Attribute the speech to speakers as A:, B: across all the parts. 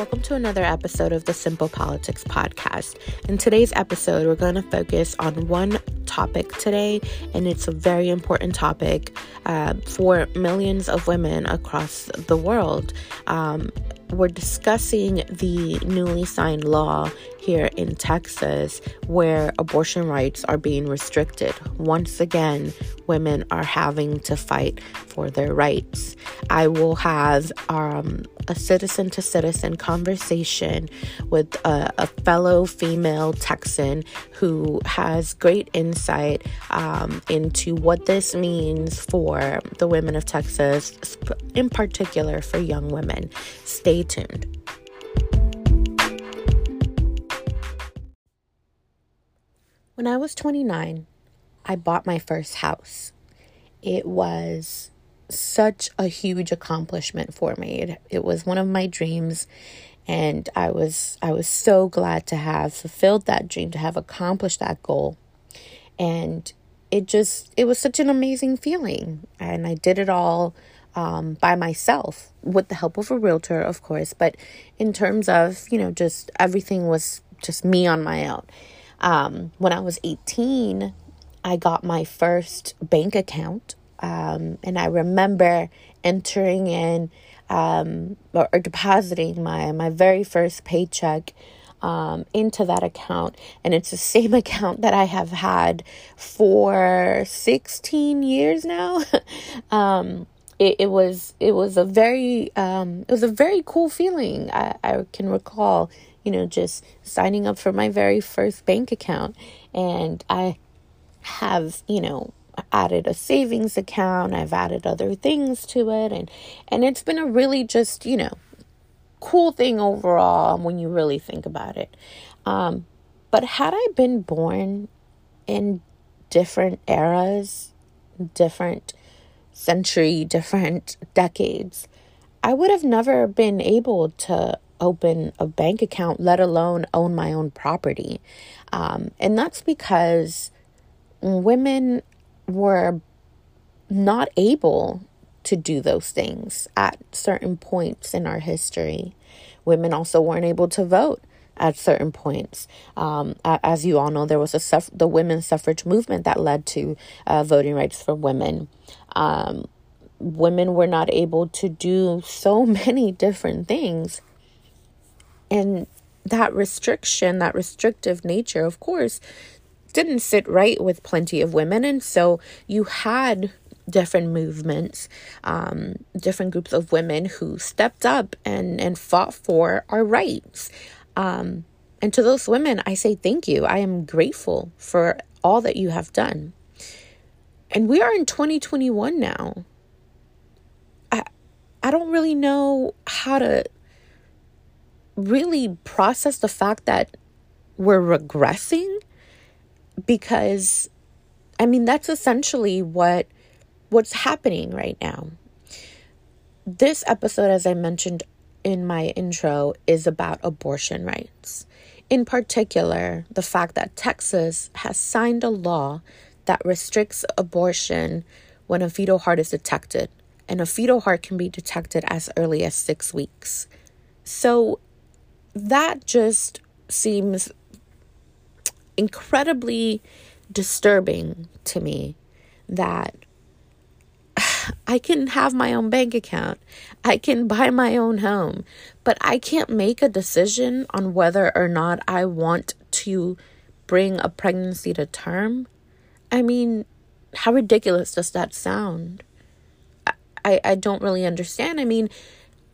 A: welcome to another episode of the Simple Politics Podcast. In today's episode, we're going to focus on one topic today, and it's a very important topic uh, for millions of women across the world. Um, we're discussing the newly signed law here in Texas where abortion rights are being restricted. Once again, women are having to fight for their rights. I will have um, a citizen to citizen conversation with a, a, fellow female Texan who has great insight um, into what this means for the women of Texas, in particular for young women. Stay tuned. When I was 29, I bought my first house. It was such a huge accomplishment for me. It, it was one of my dreams and I was I was so glad to have fulfilled that dream, to have accomplished that goal. And it just it was such an amazing feeling. And I did it all um, by myself with the help of a realtor, of course. But in terms of, you know, just everything was just me on my own. Um, when I was 18, I got my first bank account. Um, and I remember entering in um, or, or, depositing my, my very first paycheck um, into that account. And it's the same account that I have had for 16 years now. um, it, it was it was a very um, it was a very cool feeling. I, I can recall you know, just signing up for my very first bank account. And I have, you know, added a savings account, I've added other things to it and and it's been a really just, you know, cool thing overall when you really think about it. Um but had I been born in different eras, different century, different decades, I would have never been able to open a bank account, let alone own my own property. Um, and that's because women were not able to do those things at certain points in our history. Women also weren't able to vote at certain points. Um, as you all know, there was a suff- the women's suffrage movement that led to uh, voting rights for women. Um, women were not able to do so many different things and that restriction, that restrictive nature, of course, didn't sit right with plenty of women. And so you had different movements, um, different groups of women who stepped up and, and fought for our rights. Um, and to those women, I say thank you. I am grateful for all that you have done. And we are in 2021 now. I I don't really know how to really process the fact that we're regressing because I mean that's essentially what what's happening right now. This episode as I mentioned in my intro is about abortion rights. In particular, the fact that Texas has signed a law that restricts abortion when a fetal heart is detected, and a fetal heart can be detected as early as 6 weeks. So, that just seems incredibly disturbing to me that I can have my own bank account. I can buy my own home, but I can't make a decision on whether or not I want to bring a pregnancy to term. I mean, how ridiculous does that sound? I, I don't really understand. I mean,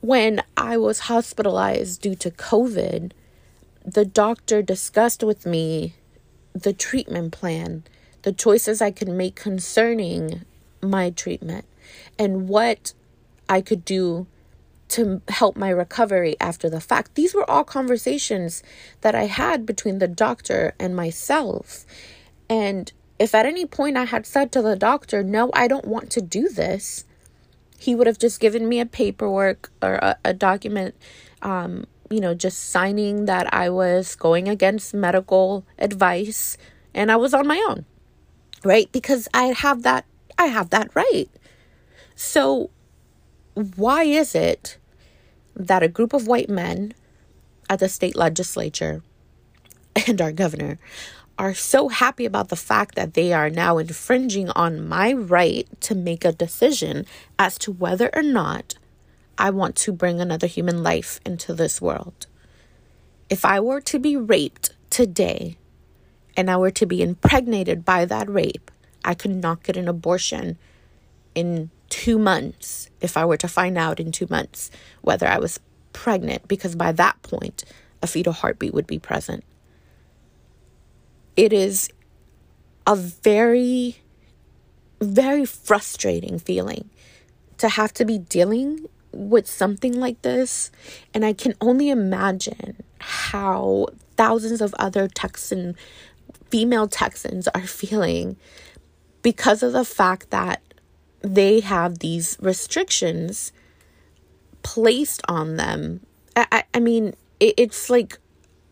A: when I was hospitalized due to COVID, the doctor discussed with me the treatment plan, the choices I could make concerning my treatment, and what I could do to help my recovery after the fact. These were all conversations that I had between the doctor and myself. And if at any point I had said to the doctor, No, I don't want to do this, he would have just given me a paperwork or a, a document um, you know just signing that i was going against medical advice and i was on my own right? Because i have that i have that right. So why is it that a group of white men at the state legislature and our governor are so happy about the fact that they are now infringing on my right to make a decision as to whether or not I want to bring another human life into this world. If I were to be raped today and I were to be impregnated by that rape, I could not get an abortion in two months if I were to find out in two months whether I was pregnant, because by that point, a fetal heartbeat would be present. It is a very, very frustrating feeling to have to be dealing with something like this. And I can only imagine how thousands of other Texan, female Texans are feeling because of the fact that they have these restrictions placed on them. I, I, I mean, it, it's like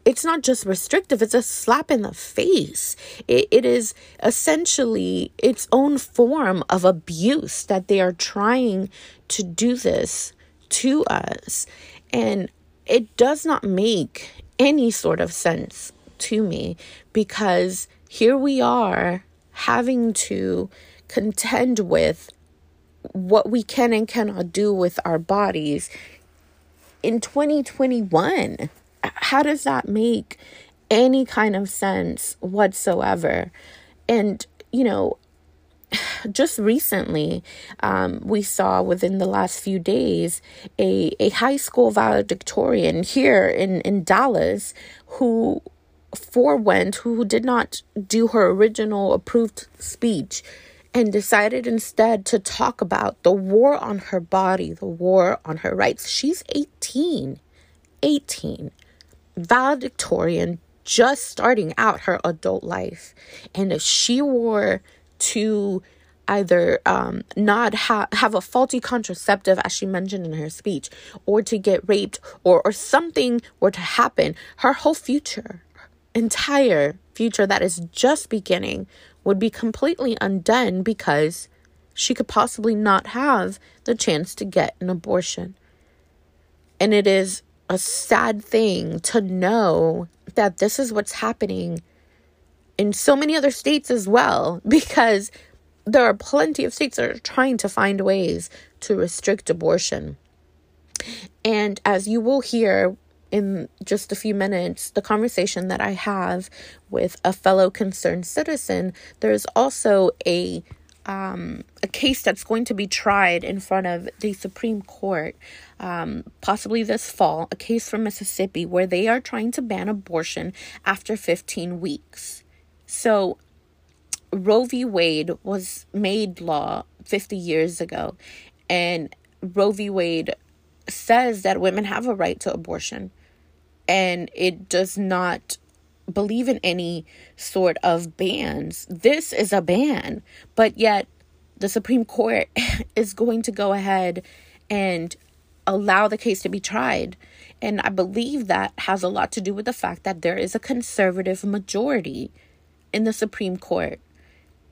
A: it's not just restrictive, it's a slap in the face. It, it is essentially its own form of abuse that they are trying to do this to us. And it does not make any sort of sense to me because here we are having to contend with what we can and cannot do with our bodies in 2021 how does that make any kind of sense whatsoever? And, you know, just recently, um, we saw within the last few days a, a high school valedictorian here in, in Dallas who forewent, who did not do her original approved speech and decided instead to talk about the war on her body, the war on her rights. She's 18. 18 valedictorian just starting out her adult life. And if she were to either um, not ha- have a faulty contraceptive, as she mentioned in her speech, or to get raped, or, or something were to happen, her whole future, entire future that is just beginning, would be completely undone because she could possibly not have the chance to get an abortion. And it is a sad thing to know that this is what's happening in so many other states as well, because there are plenty of states that are trying to find ways to restrict abortion. And as you will hear in just a few minutes, the conversation that I have with a fellow concerned citizen, there's also a um, a case that's going to be tried in front of the Supreme Court, um, possibly this fall, a case from Mississippi where they are trying to ban abortion after 15 weeks. So, Roe v. Wade was made law 50 years ago, and Roe v. Wade says that women have a right to abortion, and it does not believe in any sort of bans. This is a ban, but yet the Supreme Court is going to go ahead and allow the case to be tried. And I believe that has a lot to do with the fact that there is a conservative majority in the Supreme Court.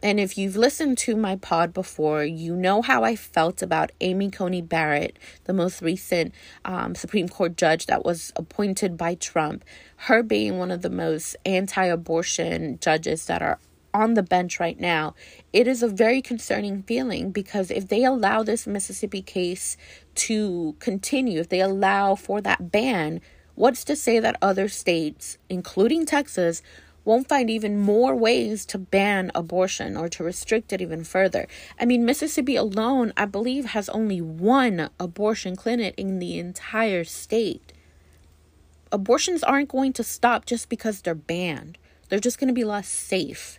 A: And if you've listened to my pod before, you know how I felt about Amy Coney Barrett, the most recent um, Supreme Court judge that was appointed by Trump. Her being one of the most anti abortion judges that are on the bench right now. It is a very concerning feeling because if they allow this Mississippi case to continue, if they allow for that ban, what's to say that other states, including Texas, won't find even more ways to ban abortion or to restrict it even further. I mean, Mississippi alone, I believe, has only one abortion clinic in the entire state. Abortions aren't going to stop just because they're banned, they're just going to be less safe.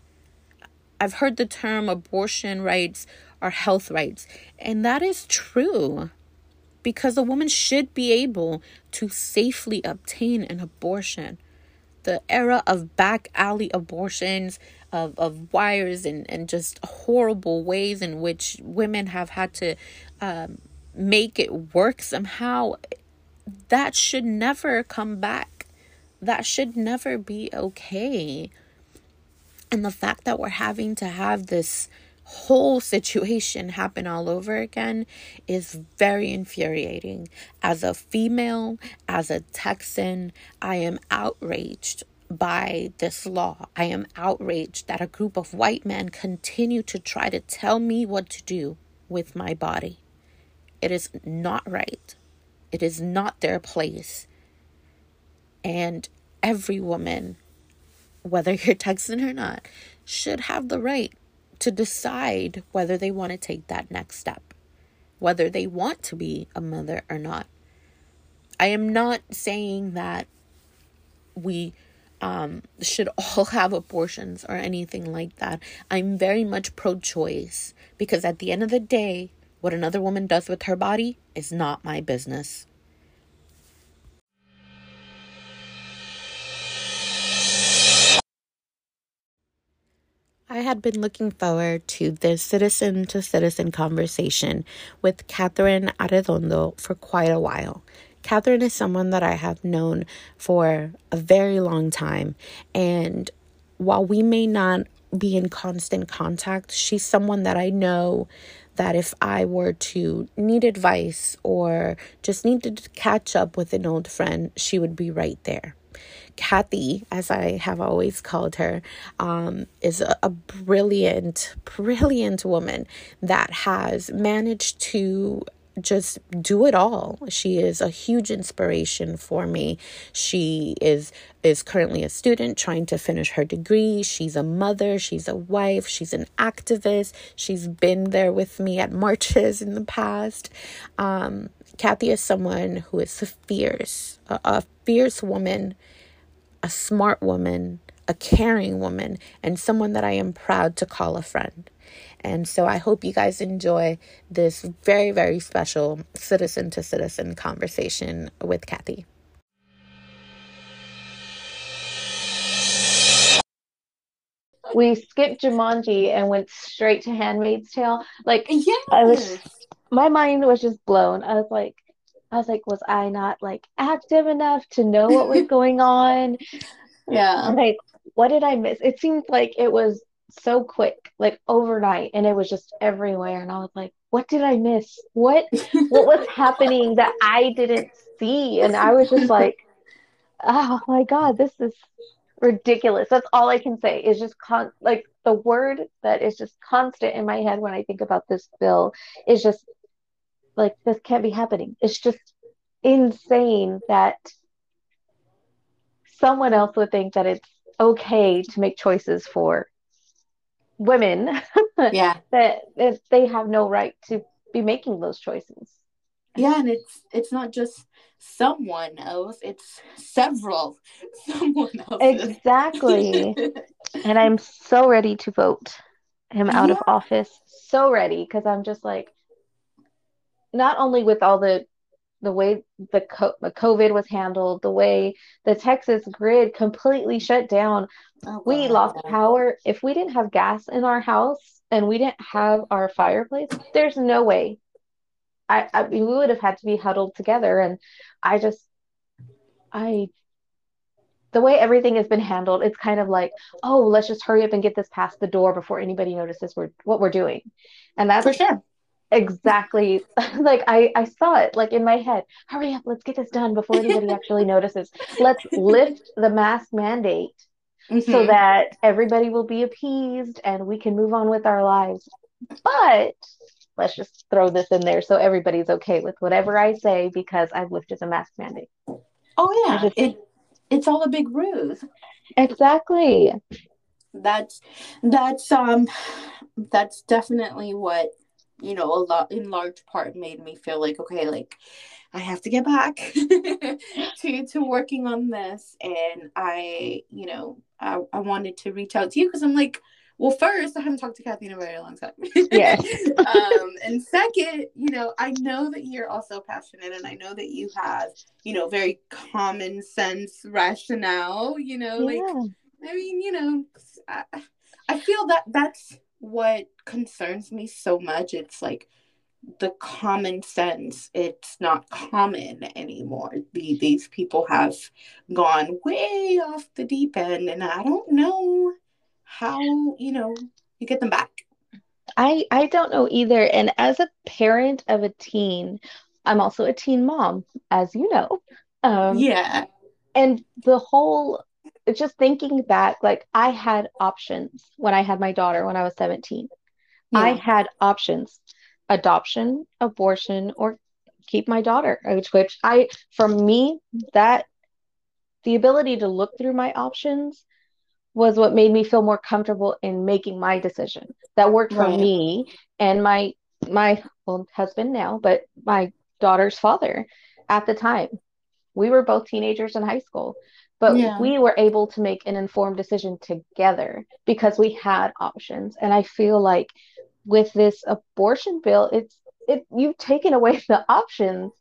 A: I've heard the term abortion rights are health rights, and that is true because a woman should be able to safely obtain an abortion the era of back alley abortions, of, of wires, and, and just horrible ways in which women have had to um, make it work somehow, that should never come back. That should never be okay. And the fact that we're having to have this whole situation happen all over again is very infuriating. As a female, as a Texan, I am outraged by this law. I am outraged that a group of white men continue to try to tell me what to do with my body. It is not right. It is not their place. And every woman, whether you're Texan or not, should have the right to decide whether they want to take that next step, whether they want to be a mother or not. I am not saying that we um, should all have abortions or anything like that. I'm very much pro choice because at the end of the day, what another woman does with her body is not my business. I had been looking forward to this citizen to citizen conversation with Catherine Arredondo for quite a while. Catherine is someone that I have known for a very long time. And while we may not be in constant contact, she's someone that I know that if I were to need advice or just need to catch up with an old friend, she would be right there. Kathy, as I have always called her, um, is a, a brilliant, brilliant woman that has managed to just do it all. She is a huge inspiration for me. She is is currently a student trying to finish her degree. She's a mother, she's a wife, she's an activist. She's been there with me at marches in the past. Um, Kathy is someone who is fierce, a, a fierce woman, a smart woman, a caring woman, and someone that I am proud to call a friend. And so I hope you guys enjoy this very, very special citizen to citizen conversation with Kathy.
B: We skipped Jumanji and went straight to Handmaid's Tale. Like, yes. I was, my mind was just blown. I was like, I was like, was I not like active enough to know what was going on?
C: Yeah.
B: Like, what did I miss? It seemed like it was so quick, like overnight, and it was just everywhere. And I was like, what did I miss? What what was happening that I didn't see? And I was just like, oh my god, this is ridiculous. That's all I can say is just con like the word that is just constant in my head when I think about this bill is just like this can't be happening. It's just insane that someone else would think that it's okay to make choices for women
C: yeah.
B: that, that they have no right to be making those choices.
C: Yeah and it's it's not just someone else it's several someone else
B: exactly. And i'm so ready to vote him out yeah. of office. So ready because i'm just like not only with all the the way the, COVID was handled, the way the Texas grid completely shut down. Oh, we lost power. If we didn't have gas in our house and we didn't have our fireplace, there's no way. I, I mean, we would have had to be huddled together. And I just, I, the way everything has been handled, it's kind of like, oh, let's just hurry up and get this past the door before anybody notices we're, what we're doing. And that's
C: for sure
B: exactly. Like I, I saw it like in my head. Hurry up let's get this done before anybody actually notices. Let's lift the mask mandate mm-hmm. so that everybody will be appeased and we can move on with our lives. But let's just throw this in there so everybody's okay with whatever i say because i've lifted the mask mandate.
C: Oh yeah. Just, it, it's all a big ruse.
B: Exactly.
C: That's that's um that's definitely what you know, a lot in large part made me feel like, okay, like I have to get back to to working on this. And I, you know, I, I wanted to reach out to you because I'm like, well, first, I haven't talked to Kathy in a very long time.
B: Yes.
C: um, and second, you know, I know that you're also passionate and I know that you have, you know, very common sense rationale, you know, yeah. like, I mean, you know, I, I feel that that's what concerns me so much it's like the common sense it's not common anymore the, these people have gone way off the deep end and i don't know how you know you get them back
B: I I don't know either. And as a parent of a teen, I'm also a teen mom, as you know.
C: Um, yeah.
B: And the whole, just thinking back, like I had options when I had my daughter when I was 17. Yeah. I had options adoption, abortion, or keep my daughter, which, which I, for me, that the ability to look through my options was what made me feel more comfortable in making my decision that worked for right. me and my my well, husband now but my daughter's father at the time we were both teenagers in high school but yeah. we were able to make an informed decision together because we had options. And i feel like with this abortion bill it's it you've taken away the options.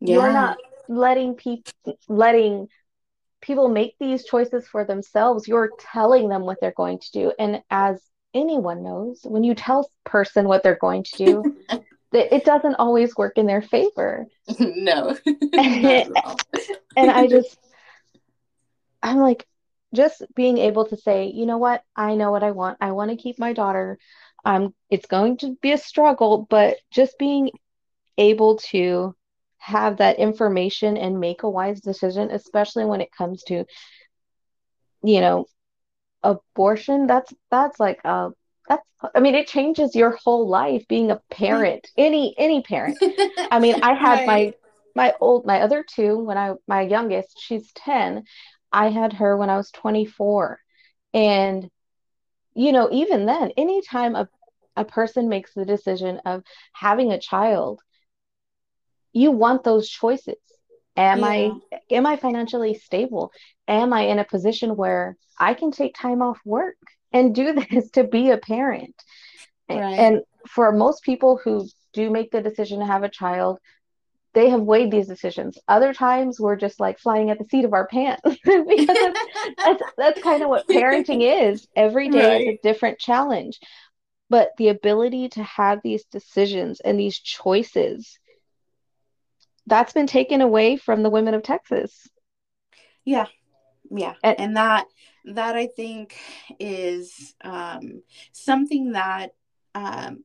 B: Yeah. you're not letting people letting people make these choices for themselves. You're telling them what they're going to do. And as anyone knows when you tell a person what they're going to do it doesn't always work in their favor.
C: No.
B: And, and i just i'm like just being able to say you know what i know what i want i want to keep my daughter um it's going to be a struggle but just being able to have that information and make a wise decision, especially when it comes to, you know, abortion. That's that's like uh that's I mean it changes your whole life being a parent, any any parent. I mean, I had right. my my old my other two when I my youngest, she's 10. I had her when I was 24. And you know, even then, anytime a a person makes the decision of having a child, you want those choices am yeah. i am i financially stable am i in a position where i can take time off work and do this to be a parent right. and for most people who do make the decision to have a child they have weighed these decisions other times we're just like flying at the seat of our pants because that's, that's, that's kind of what parenting is every day right. is a different challenge but the ability to have these decisions and these choices that's been taken away from the women of Texas.
C: Yeah. Yeah. And, and that that I think is um, something that um,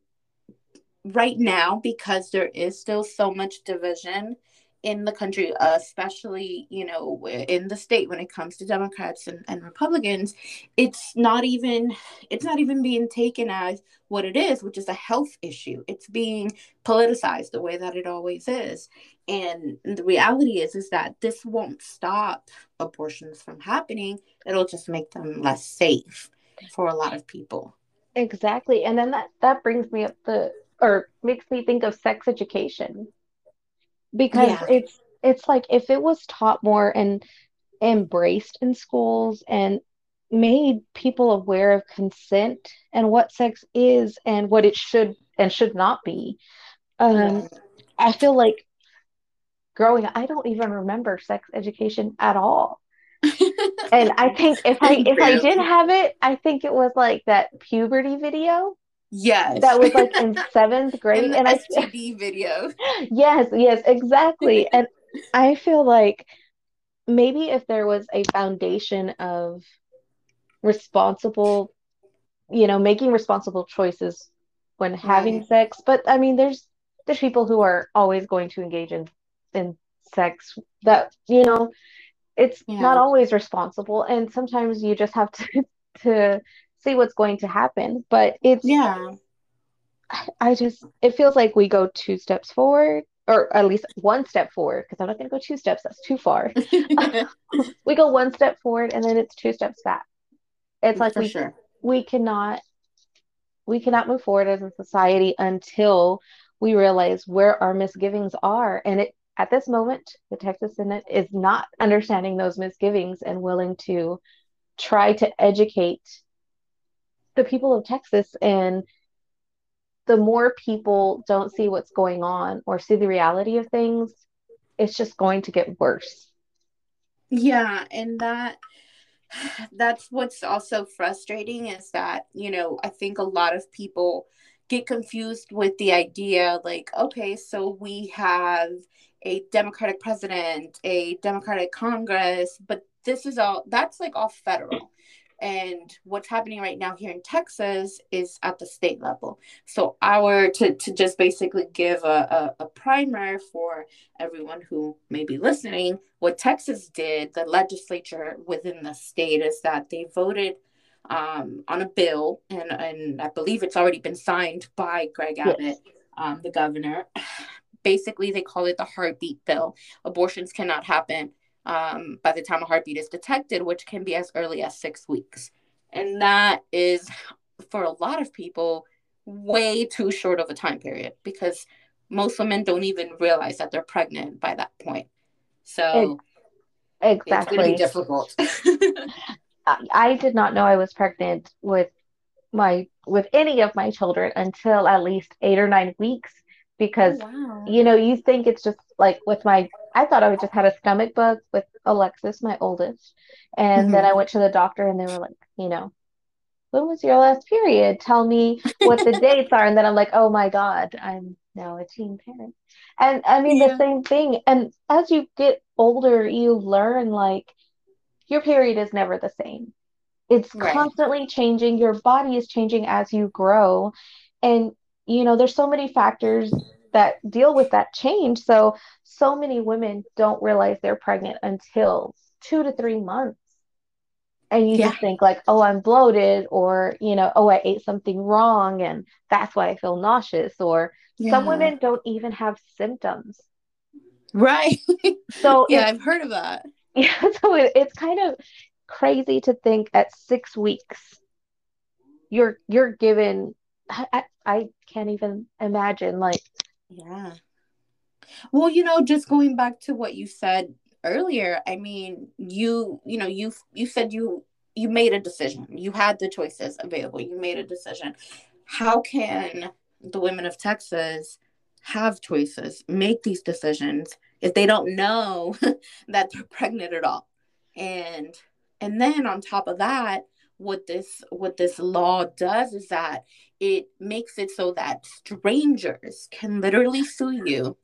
C: right now, because there is still so much division in the country, especially, you know, in the state when it comes to Democrats and, and Republicans, it's not even it's not even being taken as what it is, which is a health issue. It's being politicized the way that it always is. And the reality is is that this won't stop abortions from happening. It'll just make them less safe for a lot of people.
B: Exactly. And then that that brings me up the or makes me think of sex education. Because yeah. it's it's like if it was taught more and embraced in schools and made people aware of consent and what sex is and what it should and should not be um i feel like growing i don't even remember sex education at all. And i think if i if i did have it i think it was like that puberty video
C: Yes.
B: That was like in seventh grade.
C: and, and I STD video.
B: Yes, yes, exactly. and I feel like maybe if there was a foundation of responsible, you know, making responsible choices when having right. sex. But I mean there's there's people who are always going to engage in in sex that, you know, it's yeah. not always responsible. And sometimes you just have to to see what's going to happen. But it's
C: yeah.
B: I just it feels like we go two steps forward or at least one step forward because I'm not going to go two steps that's too far. we go one step forward and then it's two steps back. It's like
C: For
B: we
C: sure.
B: we cannot we cannot move forward as a society until we realize where our misgivings are and it at this moment the Texas Senate is not understanding those misgivings and willing to try to educate the people of Texas and the more people don't see what's going on or see the reality of things, it's just going to get worse.
C: Yeah, and that that's what's also frustrating is that, you know, I think a lot of people get confused with the idea like, okay, so we have a Democratic president, a Democratic Congress, but this is all that's like all federal and what's happening right now here in Texas is at the state level. So our to to just basically give a, a, a primer for everyone who may be listening, what Texas did, the legislature within the state is that they voted um, on a bill, and and I believe it's already been signed by Greg Abbott, yes. um, the governor. Basically, they call it the heartbeat bill. Abortions cannot happen um, by the time a heartbeat is detected, which can be as early as six weeks. And that is, for a lot of people, way too short of a time period because most women don't even realize that they're pregnant by that point. So
B: exactly.
C: it's going to be difficult.
B: I did not know I was pregnant with my with any of my children until at least eight or nine weeks because oh, wow. you know you think it's just like with my I thought I would just had a stomach bug with Alexis, my oldest, and mm-hmm. then I went to the doctor and they were like, you know, when was your last period? Tell me what the dates are, and then I'm like, oh my god, I'm now a teen parent, and I mean yeah. the same thing. And as you get older, you learn like your period is never the same. It's right. constantly changing. Your body is changing as you grow. And, you know, there's so many factors that deal with that change. So, so many women don't realize they're pregnant until two to three months. And you yeah. just think, like, oh, I'm bloated, or, you know, oh, I ate something wrong, and that's why I feel nauseous. Or yeah. some women don't even have symptoms.
C: Right.
B: So,
C: yeah, I've heard of that.
B: Yeah, so it, it's kind of crazy to think at six weeks you're you're given I, I can't even imagine like
C: yeah. Well you know just going back to what you said earlier i mean you you know you you said you you made a decision. You had the choices available. You made a decision. How can the women of texas have choices make these decisions if they don't know that they're pregnant at all? And and then on top of that what this what this law does is that it makes it so that strangers can literally sue you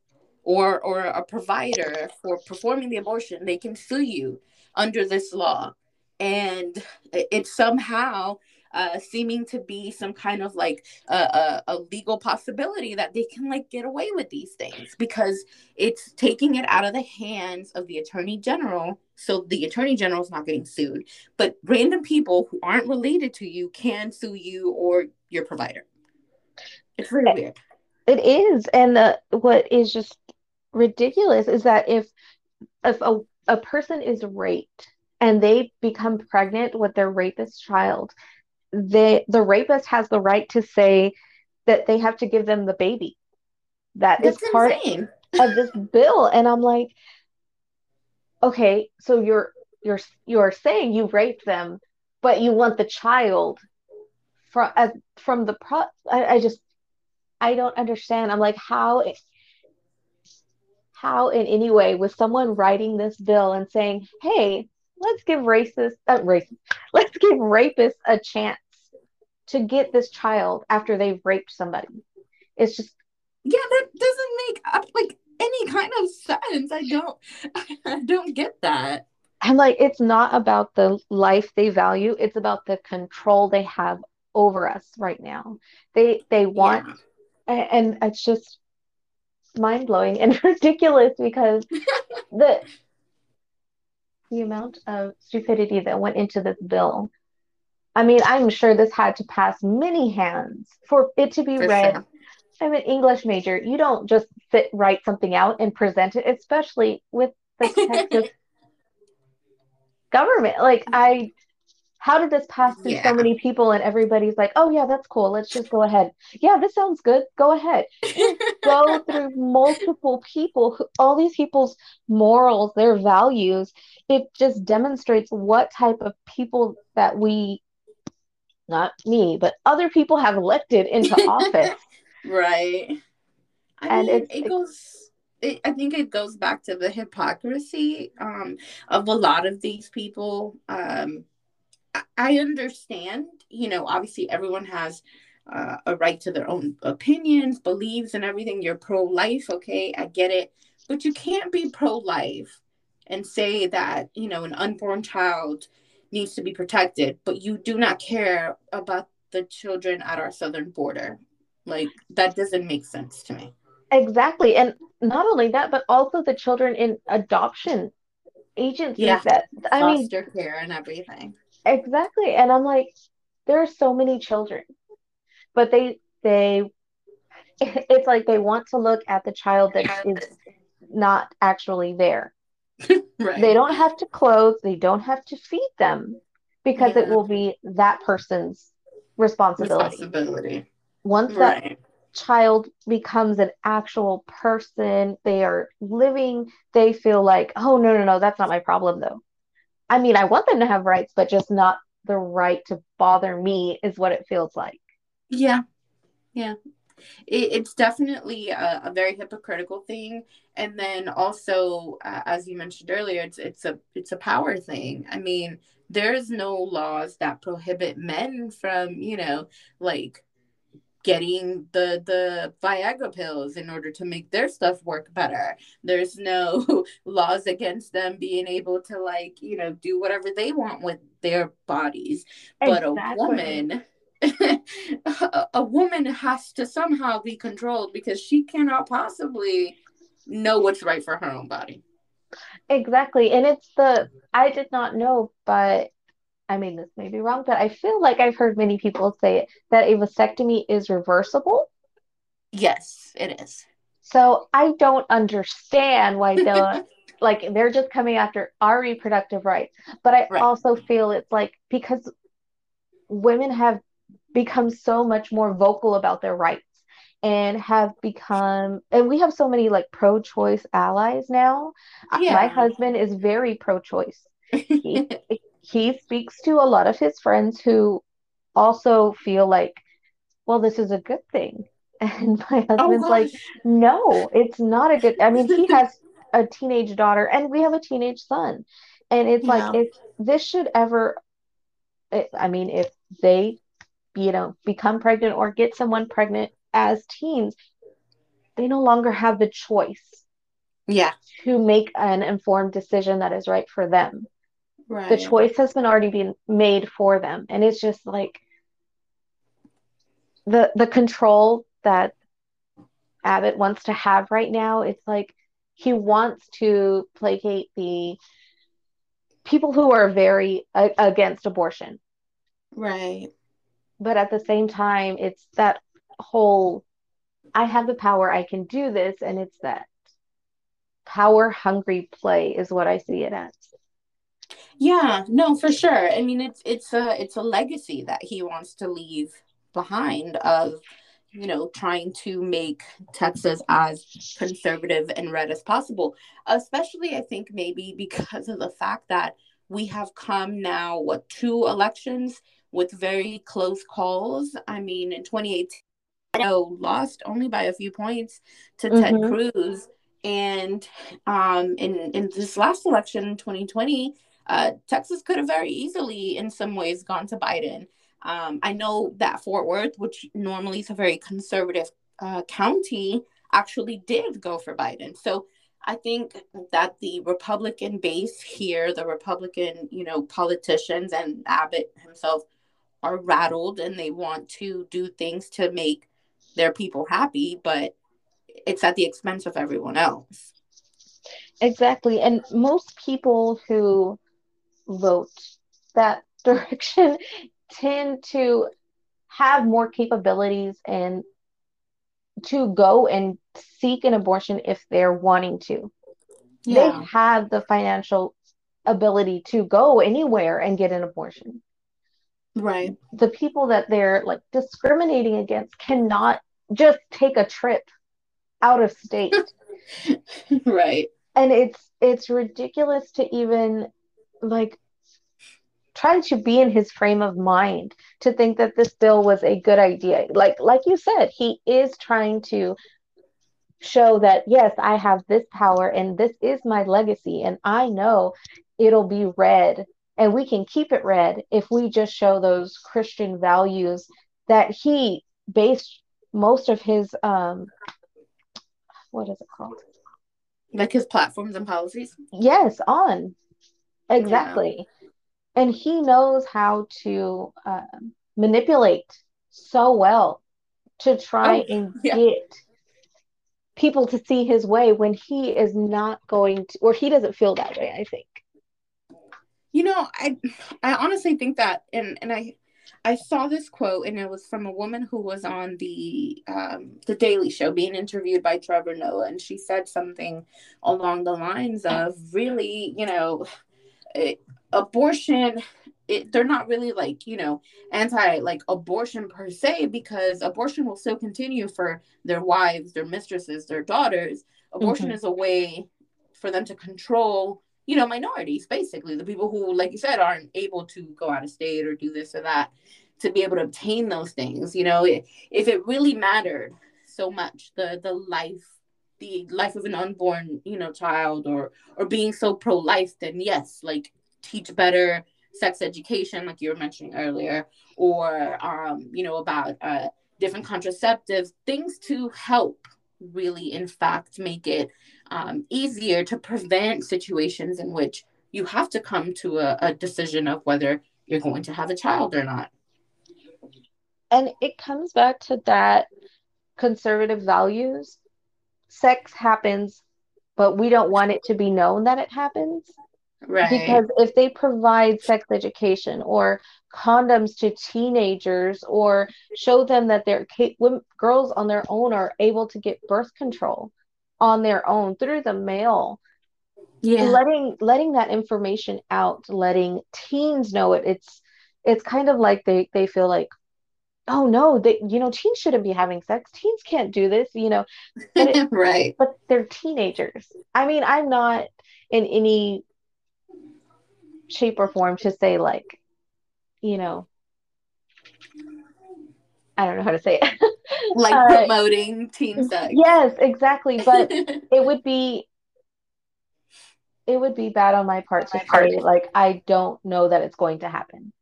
C: or or a provider for performing the abortion they can sue you under this law. And it's somehow uh, seeming to be some kind of like a, a, a, legal possibility that they can like get away with these things because it's taking it out of the hands of the attorney general. So the attorney general is not getting sued but random people who aren't related to you can sue you or your provider it's really it, weird
B: it is and uh, what is just ridiculous is that if if a, a person is raped and they become pregnant with their rapist child they the rapist has the right to say that they have to give them the baby. That is part insane. of this bill, and I'm like, okay, so you're you're you're saying you raped them, but you want the child from as from the pro. I, I just I don't understand. I'm like, how how in any way was someone writing this bill and saying, hey, let's give racist, uh, racist, let's give rapists a chance to get this child after they've raped somebody. It's just
C: yeah, that doesn't make like any kind of sense. I don't I don't get that.
B: I'm like it's not about the life they value, it's about the control they have over us right now. They they want yeah. and it's just mind blowing and ridiculous because the the amount of stupidity that went into this bill I mean, I'm sure this had to pass many hands for it to be for read. Sure. I'm an English major. You don't just sit, write something out and present it, especially with the Texas government. Like, I, how did this pass through yeah. so many people and everybody's like, oh, yeah, that's cool. Let's just go ahead. Yeah, this sounds good. Go ahead. go through multiple people, who, all these people's morals, their values. It just demonstrates what type of people that we not me, but other people have elected into office.
C: right. I and mean, it goes. It, I think it goes back to the hypocrisy um, of a lot of these people. Um, I understand, you know, obviously everyone has uh, a right to their own opinions, beliefs, and everything. You're pro life, okay? I get it. But you can't be pro life and say that, you know, an unborn child needs to be protected, but you do not care about the children at our southern border. Like that doesn't make sense to me.
B: Exactly. And not only that, but also the children in adoption agencies yeah. that
C: I foster mean care and everything.
B: Exactly. And I'm like, there are so many children. But they they it's like they want to look at the child that is not actually there. right. They don't have to clothe, they don't have to feed them because yeah. it will be that person's responsibility. responsibility. Once right. that child becomes an actual person, they are living, they feel like, oh, no, no, no, that's not my problem though. I mean, I want them to have rights, but just not the right to bother me, is what it feels like.
C: Yeah. Yeah. It, it's definitely a, a, very hypocritical thing. And then also, uh, as you mentioned earlier, it's it's a it's a power thing. I mean, there's no laws that prohibit men from, you know, like getting the the Viagra pills in order to make their stuff work better. There's no laws against them being able to like, you know, do whatever they want with their bodies. Exactly. But a woman a woman has to somehow be controlled because she cannot possibly know what's right for her own body.
B: Exactly. And it's the I did not know, but I mean, this may be wrong, but I feel like I've heard many people say that a vasectomy is reversible.
C: Yes, it is.
B: So I don't understand why the like they're just coming after our reproductive rights. But I right. also feel it's like because women have become so much more vocal about their rights and have become and we have so many like pro-choice allies now. Uh, yeah. My husband is very pro-choice. He, he speaks to a lot of his friends who also feel like, well, this is a good thing. And my oh, husband's oh, like, no, it's not a good. I mean, he has a teenage daughter and we have a teenage son. And it's yeah. like, if this should ever, I mean, if they, you know, become pregnant or get someone pregnant as teens, they no longer have the choice.
C: Yeah.
B: To make an informed decision that is right for them. Right. The choice has been already been made for them. And it's just like the the control that Abbott wants to have right now, it's like he wants to placate the people who are very uh, against abortion.
C: Right.
B: But at the same time, it's that whole I have the power, I can do this, and it's that power hungry play is what I see it as.
C: Yeah, no, for sure. I mean, it's it's a it's a legacy that he wants to leave behind of you know trying to make Texas as conservative and red as possible. Especially, I think maybe because of the fact that we have come now what two elections with very close calls. I mean, in 2018, know, lost only by a few points to mm-hmm. Ted Cruz. And um, in in this last election, 2020, uh, Texas could have very easily, in some ways, gone to Biden. Um, I know that Fort Worth, which normally is a very conservative uh, county, actually did go for Biden. So I think that the Republican base here, the Republican, you know, politicians and Abbott himself are rattled and they want to do things to make their people happy, but it's at the expense of everyone else.
B: Exactly. And most people who vote that direction tend to have more capabilities and to go and seek an abortion if they're wanting to. Yeah. They have the financial ability to go anywhere and get an abortion.
C: Right.
B: The people that they're like discriminating against cannot just take a trip out of state.
C: right.
B: And it's it's ridiculous to even like try to be in his frame of mind to think that this bill was a good idea. Like like you said, he is trying to show that yes, I have this power and this is my legacy and I know it'll be red and we can keep it red if we just show those Christian values that he based most of his um what is it called?
C: Like his platforms and policies?
B: Yes, on. Exactly. and he knows how to uh, manipulate so well to try oh, and yeah. get people to see his way when he is not going to or he doesn't feel that way i think
C: you know i i honestly think that and and i i saw this quote and it was from a woman who was on the um the daily show being interviewed by trevor noah and she said something along the lines of really you know it, abortion it, they're not really like you know anti like abortion per se because abortion will still continue for their wives their mistresses their daughters. Abortion mm-hmm. is a way for them to control you know minorities basically. The people who like you said aren't able to go out of state or do this or that to be able to obtain those things you know. If it really mattered so much the the life the life of an unborn you know child or or being so pro-life then yes like teach better sex education, like you were mentioning earlier, or um, you know about uh, different contraceptives, things to help really, in fact, make it um, easier to prevent situations in which you have to come to a, a decision of whether you're going to have a child or not.
B: And it comes back to that conservative values. Sex happens, but we don't want it to be known that it happens. Right. Because if they provide sex education or condoms to teenagers or show them that their girls on their own are able to get birth control on their own through the mail yeah letting letting that information out letting teens know it it's it's kind of like they they feel like oh no that you know teens shouldn't be having sex teens can't do this you know but it, right but they're teenagers i mean i'm not in any shape or form to say like you know I don't know how to say it.
C: like uh, promoting teen sex.
B: Yes, exactly. But it would be it would be bad on my part to say like I don't know that it's going to happen.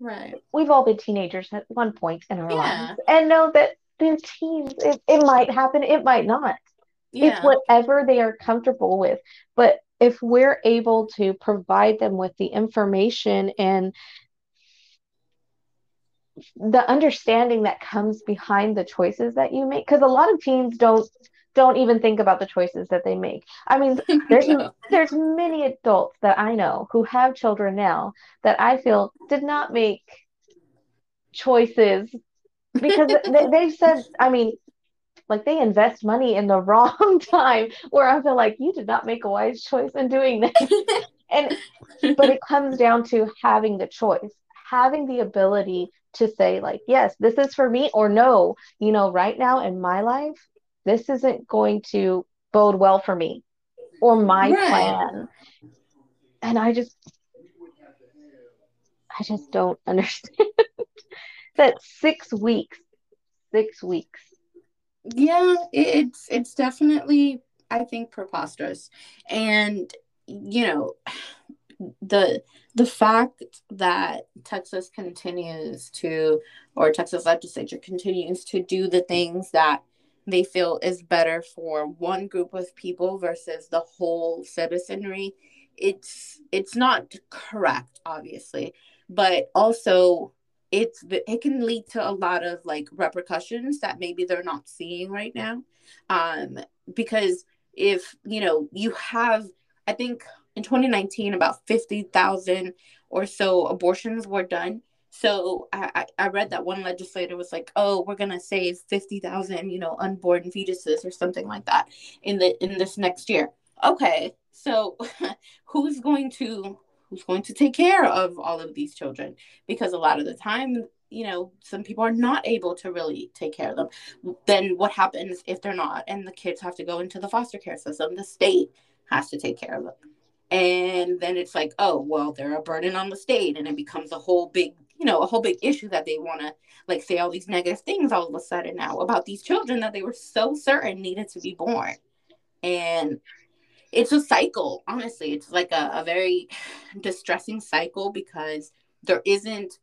C: Right.
B: We've all been teenagers at one point in our yeah. lives and know that they're teens. It, it might happen, it might not. Yeah. It's whatever they are comfortable with. But if we're able to provide them with the information and the understanding that comes behind the choices that you make because a lot of teens don't don't even think about the choices that they make i mean there's no. there's many adults that i know who have children now that i feel did not make choices because they, they've said i mean like they invest money in the wrong time where I feel like you did not make a wise choice in doing this. and but it comes down to having the choice, having the ability to say like, yes, this is for me or no, you know, right now in my life, this isn't going to bode well for me or my right. plan. And I just I just don't understand that 6 weeks 6 weeks
C: yeah it's it's definitely i think preposterous and you know the the fact that texas continues to or texas legislature continues to do the things that they feel is better for one group of people versus the whole citizenry it's it's not correct obviously. But also it's it can lead to a lot of like repercussions that maybe they're not seeing right now. Um because if you know you have i think in 2019 about 50,000 or so abortions were done so I, I read that one legislator was like, "Oh, we're gonna save fifty thousand, you know, unborn fetuses or something like that in the in this next year." Okay, so who's going to who's going to take care of all of these children? Because a lot of the time you know some people are not able to really take care of them. Then what happens if they're not? And the kids have to go into the foster care system. The state has to take care of them. And then it's like oh well they're a burden on the state and it becomes a whole big you know a whole big issue that they want to like say all these negative things all of a sudden now about these children that they were so certain needed to be born and it's a cycle honestly it's like a, a very distressing cycle because there isn't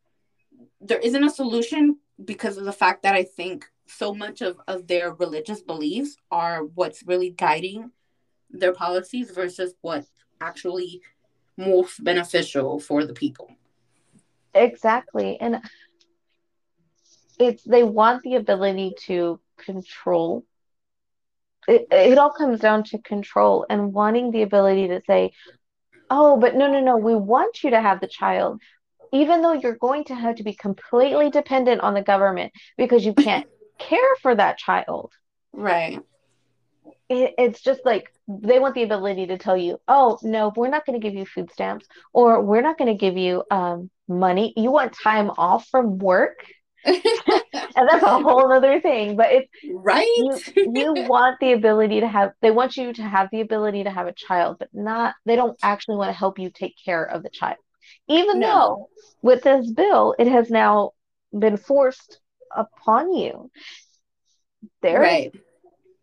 C: there isn't a solution because of the fact that i think so much of, of their religious beliefs are what's really guiding their policies versus what actually most beneficial for the people.
B: Exactly. And it's they want the ability to control. It, it all comes down to control and wanting the ability to say oh but no no no we want you to have the child even though you're going to have to be completely dependent on the government because you can't care for that child.
C: Right
B: it, it's just like they want the ability to tell you oh no we're not going to give you food stamps or we're not going to give you um, money you want time off from work and that's a whole other thing. But it's
C: right.
B: You, you want the ability to have. They want you to have the ability to have a child, but not. They don't actually want to help you take care of the child. Even no. though with this bill, it has now been forced upon you. There right.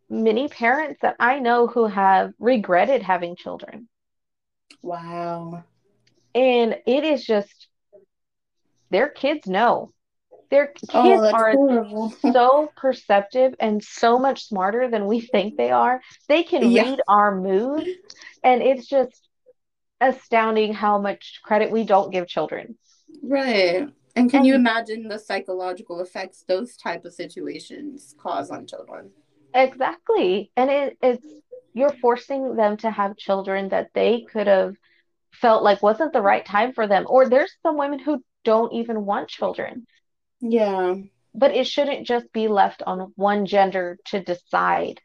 B: Many parents that I know who have regretted having children.
C: Wow.
B: And it is just their kids know their oh, kids oh, are horrible. so perceptive and so much smarter than we think they are. They can yeah. read our moods, and it's just astounding how much credit we don't give children.
C: Right. And can and, you imagine the psychological effects those type of situations cause on children?
B: Exactly. And it, it's you're forcing them to have children that they could have felt like wasn't the right time for them. Or there's some women who don't even want children.
C: Yeah.
B: But it shouldn't just be left on one gender to decide.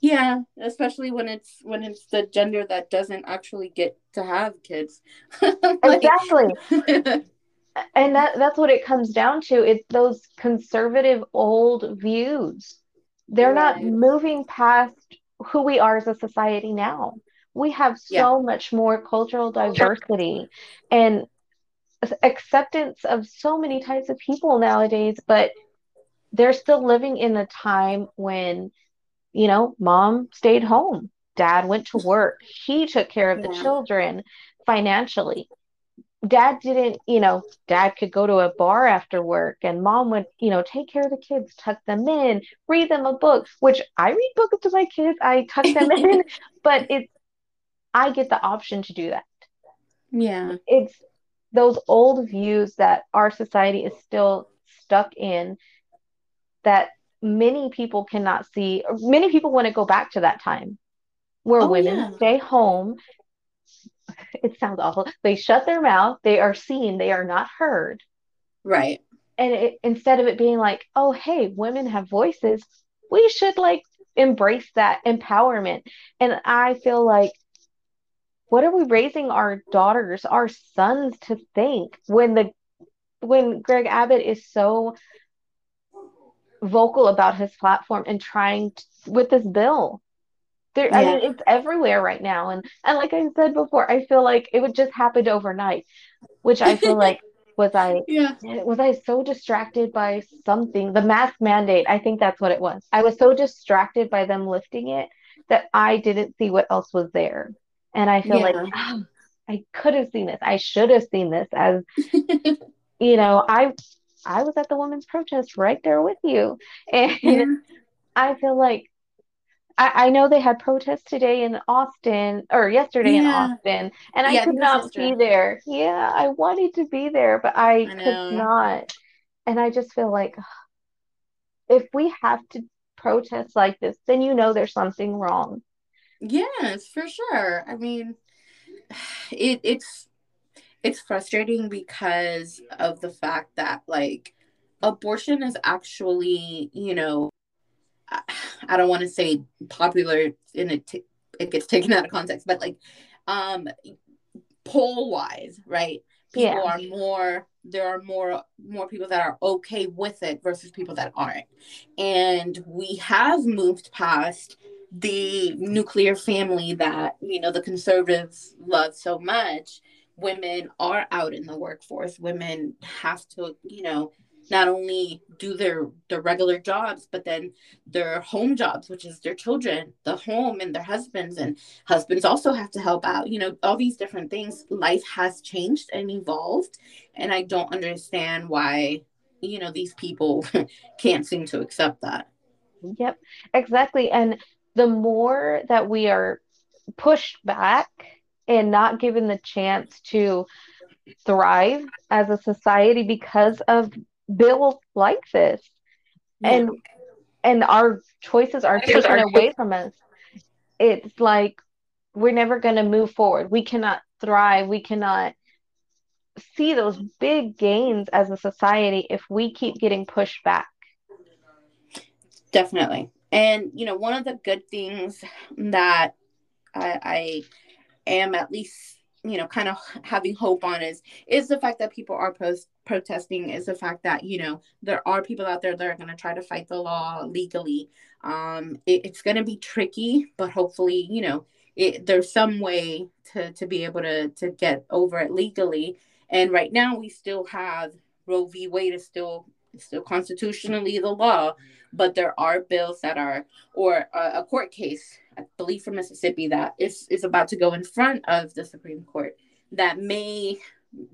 C: Yeah, especially when it's when it's the gender that doesn't actually get to have kids.
B: like... Exactly. and that that's what it comes down to. It's those conservative old views. They're right. not moving past who we are as a society now. We have so yeah. much more cultural diversity and acceptance of so many types of people nowadays, but they're still living in a time when, you know, mom stayed home, dad went to work, he took care of yeah. the children financially. Dad didn't, you know, dad could go to a bar after work and mom would, you know, take care of the kids, tuck them in, read them a book, which I read books to my kids, I tuck them in, but it's, I get the option to do that.
C: Yeah.
B: It's those old views that our society is still stuck in that many people cannot see many people want to go back to that time where oh, women yeah. stay home it sounds awful. They shut their mouth. They are seen. They are not heard.
C: Right.
B: And it, instead of it being like oh hey women have voices we should like embrace that empowerment. And i feel like what are we raising our daughters, our sons to think when the when Greg Abbott is so vocal about his platform and trying to, with this bill? There, yeah. I mean, it's everywhere right now, and and like I said before, I feel like it would just happen overnight, which I feel like was I
C: yeah.
B: was I so distracted by something the mask mandate I think that's what it was I was so distracted by them lifting it that I didn't see what else was there and I feel yeah. like oh, I could have seen this. I should have seen this as you know, I I was at the women's protest right there with you. And yeah. I feel like I, I, know they had protests today in Austin or yesterday yeah. in Austin, and I could not be there. Yeah, I wanted to be there, but I, I could not. And I just feel like if we have to protest like this, then you know there's something wrong.
C: Yes, for sure. I mean, it it's it's frustrating because of the fact that like abortion is actually, you know, I don't want to say popular in it t- it gets taken out of context, but like um poll wise, right? People yeah. are more there are more more people that are okay with it versus people that aren't. And we have moved past the nuclear family that you know the conservatives love so much women are out in the workforce women have to you know not only do their their regular jobs but then their home jobs which is their children the home and their husbands and husbands also have to help out you know all these different things. Life has changed and evolved and i don't understand why you know these people can't seem to accept that.
B: Yep exactly and the more that we are pushed back and not given the chance to thrive as a society because of bills like this. Yeah. And and our choices are taken away from us. It's like we're never going to move forward. We cannot thrive. We cannot see those big gains as a society if we keep getting pushed back.
C: Definitely. And, you know, one of the good things that I, I am at least, you know, kind of having hope on is is the fact that people are post protesting is the fact that you know there are people out there that are going to try to fight the law legally. Um it, it's going to be tricky but hopefully you know it, there's some way to to be able to to get over it legally. And right now we still have roe v. Wade is still still constitutionally the law but there are bills that are or a, a court case i believe from mississippi that is is about to go in front of the supreme court that may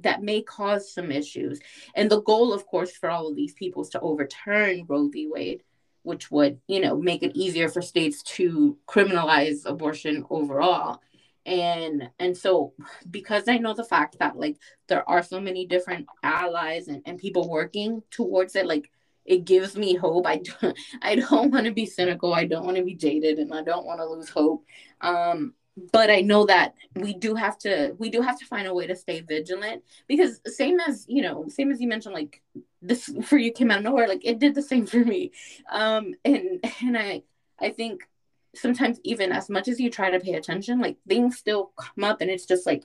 C: that may cause some issues. And the goal, of course, for all of these people is to overturn Roe v. Wade, which would, you know, make it easier for states to criminalize abortion overall. And and so because I know the fact that like there are so many different allies and, and people working towards it, like it gives me hope. I don't, I don't want to be cynical. I don't want to be jaded and I don't want to lose hope. Um, but I know that we do have to we do have to find a way to stay vigilant because same as you know same as you mentioned like this for you came out of nowhere like it did the same for me um and and I I think sometimes even as much as you try to pay attention like things still come up and it's just like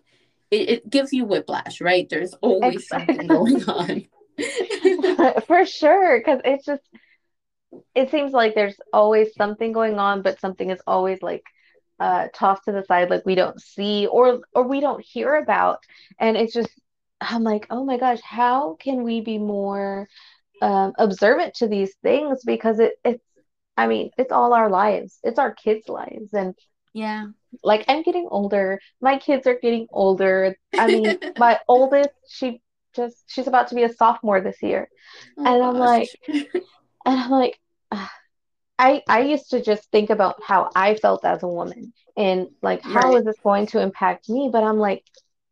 C: it, it gives you whiplash right there's always something going on
B: for sure because it's just it seems like there's always something going on but something is always like uh, tossed to the side like we don't see or or we don't hear about. And it's just i'm like oh my gosh how can we be more um, observant to these things? Because it, it's i mean it's all our lives. It's our kids lives. And
C: yeah.
B: like i'm getting older. My kids are getting older. I mean my oldest she just she's about to be a sophomore this year oh, and i'm gosh. like and i'm like I I used to just think about how I felt as a woman and like how right. is this going to impact me? But I'm like,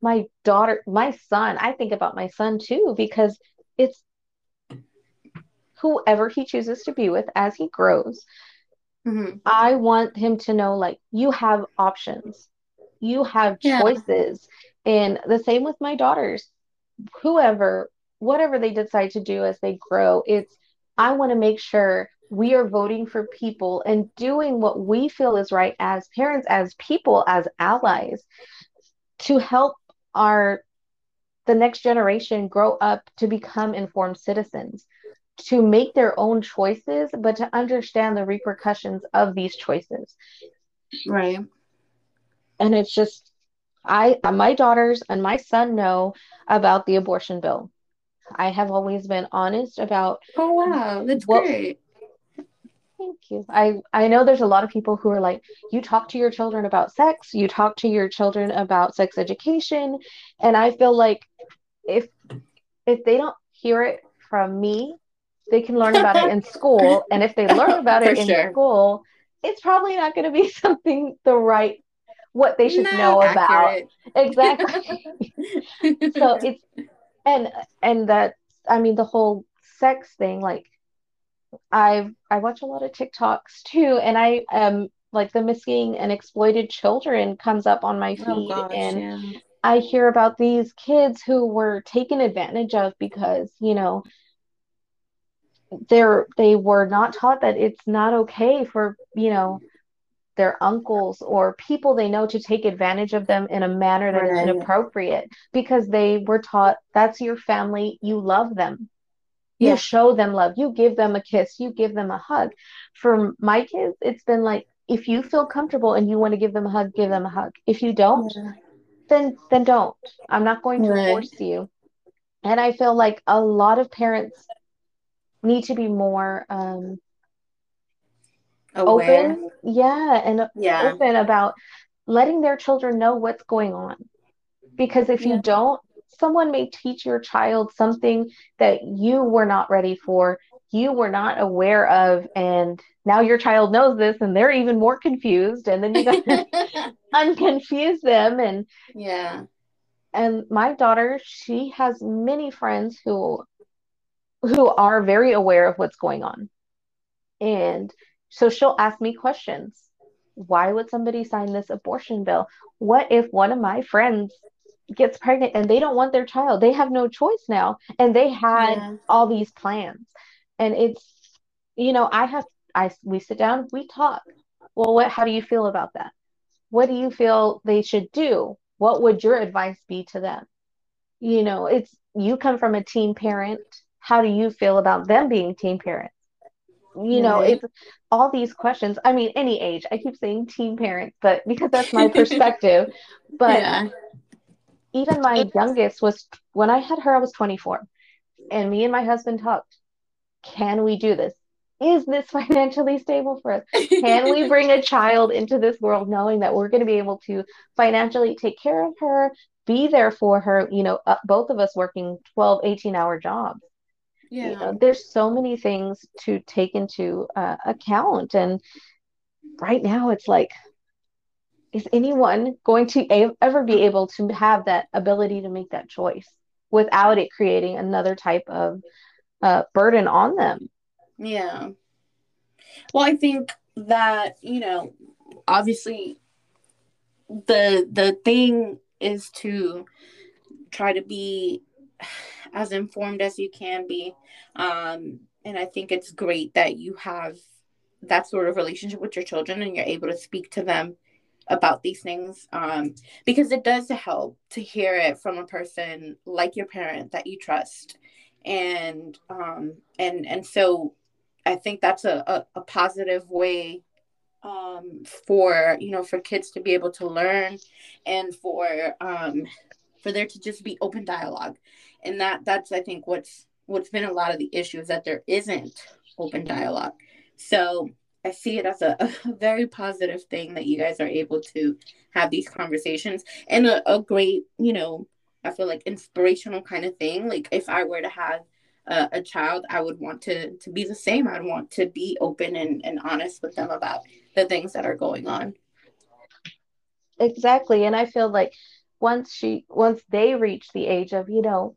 B: my daughter, my son, I think about my son too because it's whoever he chooses to be with as he grows. Mm-hmm. I want him to know like you have options, you have yeah. choices, and the same with my daughters. Whoever, whatever they decide to do as they grow, it's I want to make sure we are voting for people and doing what we feel is right as parents, as people, as allies to help our the next generation grow up to become informed citizens to make their own choices but to understand the repercussions of these choices.
C: Right.
B: And it's just i my daughters and my son know about the abortion bill. I have always been honest about
C: oh wow. That's what, great.
B: Thank you. I I know there's a lot of people who are like, you talk to your children about sex, you talk to your children about sex education, and I feel like if if they don't hear it from me, they can learn about it in school, and if they learn about it in sure. school, it's probably not going to be something the right what they should not know accurate. about. Exactly. so it's and and that I mean the whole sex thing like I've I watch a lot of TikToks too, and I um like the missing and exploited children comes up on my oh, feed, oh gosh, and yeah. I hear about these kids who were taken advantage of because you know they're they were not taught that it's not okay for you know their uncles or people they know to take advantage of them in a manner that right. is inappropriate because they were taught that's your family you love them you yeah. show them love you give them a kiss you give them a hug for my kids it's been like if you feel comfortable and you want to give them a hug give them a hug if you don't yeah. then then don't i'm not going to right. force you and i feel like a lot of parents need to be more um Aware. open yeah and yeah. open about letting their children know what's going on because if yeah. you don't someone may teach your child something that you were not ready for you were not aware of and now your child knows this and they're even more confused and then you got to unconfuse them and
C: yeah
B: and my daughter she has many friends who who are very aware of what's going on and so she'll ask me questions. Why would somebody sign this abortion bill? What if one of my friends gets pregnant and they don't want their child? They have no choice now. And they had yeah. all these plans. And it's you know i have i we sit down we talk. Well what how do you feel about that? What do you feel they should do? What would your advice be to them? You know it's you come from a teen parent. How do you feel about them being teen parents you know it's all these questions i mean any age i keep saying teen parents but because that's my perspective but yeah. even my youngest was when i had her i was 24 and me and my husband talked can we do this? Is this financially stable for us? Can we bring a child into this world knowing that we're going to be able to financially take care of her, be there for her, you know, uh, both of us working 12, 18 hour jobs? Yeah. You know, there's so many things to take into uh, account. And right now it's like, is anyone going to a- ever be able to have that ability to make that choice without it creating another type of uh, burden on them.
C: Yeah. Well, I think that you know, obviously, the the thing is to try to be as informed as you can be, um, and I think it's great that you have that sort of relationship with your children and you're able to speak to them about these things um, because it does help to hear it from a person like your parent that you trust. And um and and so i think that's a, a, a positive way um for you know for kids to be able to learn and for um for there to just be open dialogue and that that's i think what's what's been a lot of the issue is that there isn't open dialogue so i see it as a, a very positive thing that you guys are able to have these conversations and a, a great you know I feel like inspirational kind of thing. Like if I were to have a, a, child, I would want to to be the same. I'd want to be open and, and honest with them about the things that are going on.
B: Exactly. And I feel like once she once they reach the age of, you know,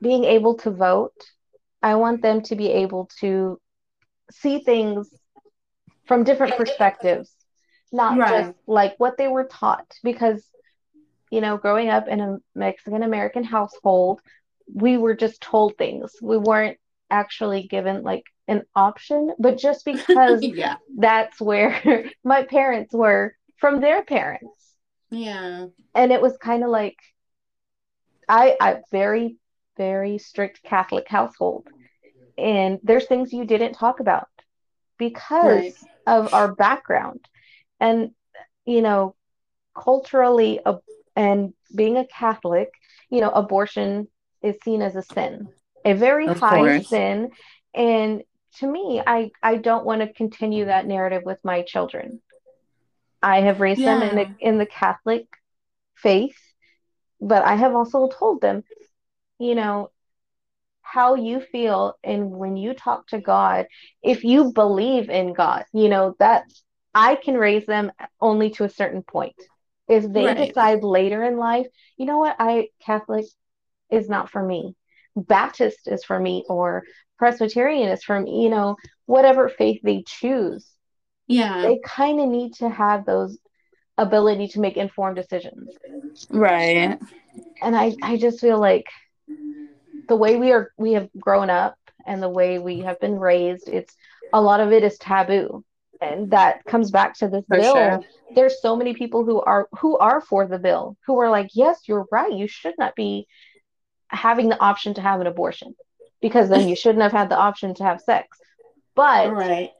B: being able to vote, I want them to be able to see things from different perspectives, not right. just like what they were taught. Because you know, growing up in a Mexican American household, we were just told things. We weren't actually given like an option, but just because yeah. that's where my parents were from their parents.
C: Yeah.
B: And it was kind of like I I very very strict Catholic household. And there's things you didn't talk about because right. of our background. And you know, culturally uh, and being a Catholic, you know, abortion is seen as a sin, a very of high course. sin. And to me, I, I don't want to continue that narrative with my children. I have raised yeah. them in, a, in the Catholic faith, but I have also told them, you know, how you feel and when you talk to God, if you believe in God, you know, that I can raise them only to a certain point. If they right. decide later in life, you know what, I Catholic is not for me. Baptist is for me or Presbyterian is for me, you know, whatever faith they choose.
C: Yeah.
B: They kind of need to have those ability to make informed decisions.
C: Right.
B: And I I just feel like the way we are we have grown up and the way we have been raised, it's a lot of it is taboo. And that comes back to this for bill. sure. there's so many people who are who are for the bill who are like yes you're right. You should not be having the option to have an abortion because then you shouldn't have had the option to have sex. But
C: right.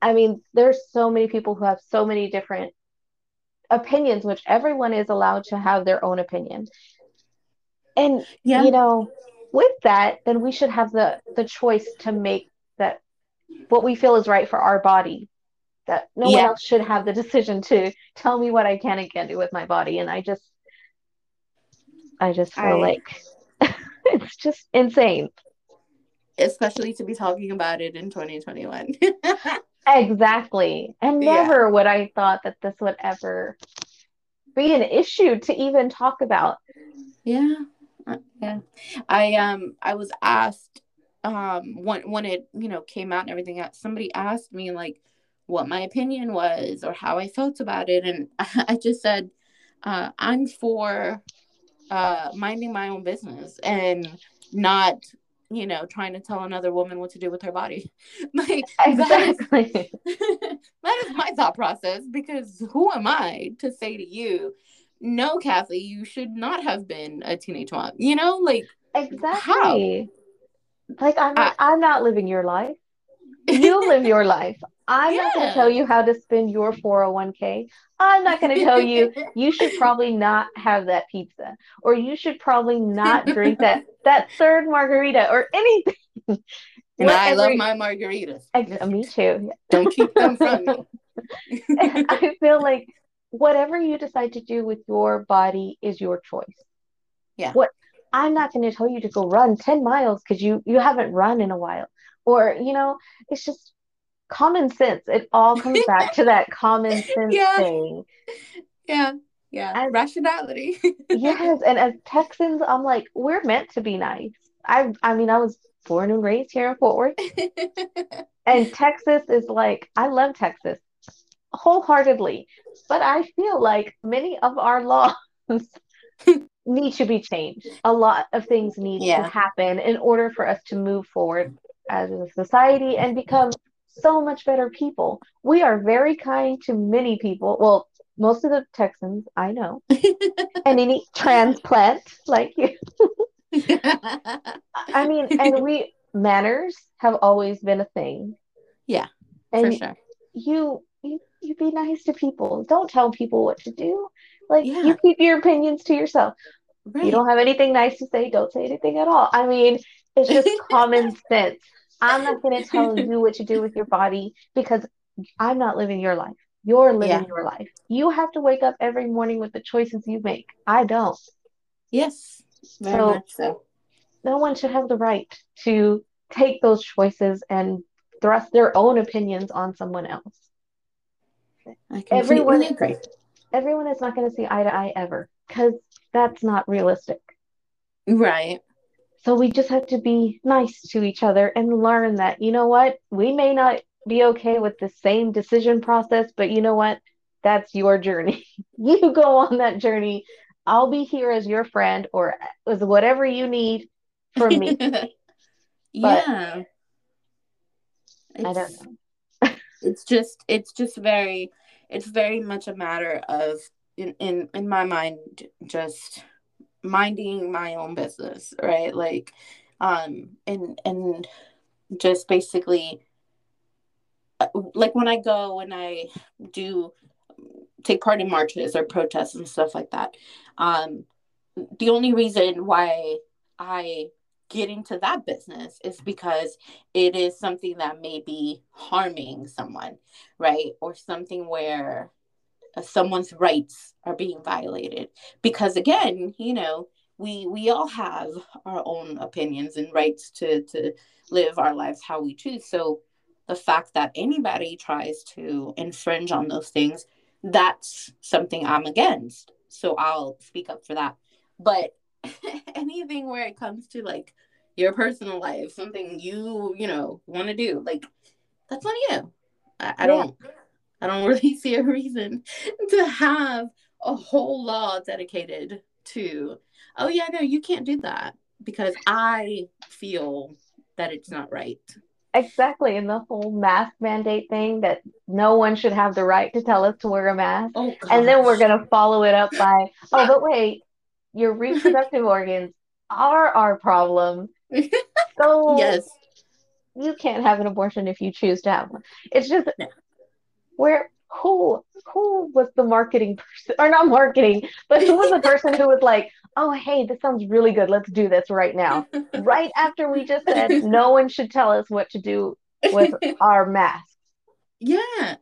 B: I mean there's so many people who have so many different opinions which everyone is allowed to have their own opinion and yeah. you know with that then we should have the the choice to make that what we feel is right for our body that no yeah. one else should have the decision to tell me what I can and can't do with my body. And I just, I just feel I, like it's just insane.
C: especially to be talking about it in 2021.
B: exactly. And never yeah. would I thought that this would ever be an issue to even talk about.
C: Yeah. Yeah. I um I was asked um when when it, you know, came out and everything somebody asked me like what my opinion was or how I felt about it and I just said uh I'm for uh minding my own business and not you know, trying to tell another woman what to do with her body. like exactly. That is, that is my thought process because who am I to say to you, no, Kathy, you should not have been a teenage mom. You know, like
B: exactly. How? Like I'm I, I'm not living your life. You live your life. I'm yeah. not going to tell you how to spend your 401k. I'm not going to tell you you should probably not have that pizza or you should probably not drink that that third margarita or anything.
C: And I love my margaritas.
B: I, me too.
C: Don't keep them from me.
B: I feel like whatever you decide to do with your body is your choice.
C: Yeah.
B: What I'm not going to tell you to go run 10 miles because you you haven't run in a while. Or, you know, it's just common sense. It all comes back to that common sense yeah. thing.
C: Yeah. Yeah. As, Rationality.
B: yes. And as Texans, I'm like, we're meant to be nice. I I mean, I was born and raised here in Fort Worth. and Texas is like, I love Texas wholeheartedly. But I feel like many of our laws need to be changed. A lot of things need yeah. to happen in order for us to move forward as a society and become so much better people. We are very kind to many people. Well, most of the Texans I know, and any transplant like you. I mean, and we manners have always been a thing.
C: Yeah,
B: and sure. you you be nice to people. Don't tell people what to do. Like yeah. you keep your opinions to yourself. Right. You don't have anything nice to say, don't say anything at all. I mean, it's just common sense. I'm not going to tell you what to do with your body because I'm not living your life. You're living yeah. your life. You have to wake up every morning with the choices you make. I don't.
C: Yes, very so, much so.
B: No one should have the right to take those choices and thrust their own opinions on someone else. Everyone, agree. Everyone is not going to see eye to eye ever because that's not realistic.
C: Right.
B: So we just have to be nice to each other and learn that, you know what, we may not be okay with the same decision process, but you know what? That's your journey. you go on that journey. I'll be here as your friend or as whatever you need from me.
C: yeah. It's, I don't know. It's just it's just very it's very much a matter of in in in my mind just minding my own business, right? Like, um, and and just basically, uh, like when I go and I do take part in marches or protests and stuff like that, um, the only reason why I get to that business is because it is something that may be harming someone, right? Or something where uh, someone's rights are being violated. Because again you know we we all have our own opinions and rights to to live our lives how we choose. So the fact that anybody tries to infringe on those things that's something i'm against. So i'll speak up for that. But anything where it comes to like your personal life something you you know want to do like that's on you i, I don't I don't really see a reason to have a whole law dedicated to, oh, yeah, no, you can't do that because I feel that it's not right.
B: Exactly. And the whole mask mandate thing that no one should have the right to tell us to wear a mask. Oh, and then we're going to follow it up by, oh, but wait, your reproductive organs are our problem. So
C: yes.
B: You can't have an abortion if you choose to have one. It's just no where who who was the marketing person or not marketing but who was the person who was like oh hey this sounds really good let's do this right now right after we just said no one should tell us what to do with our masks
C: yeah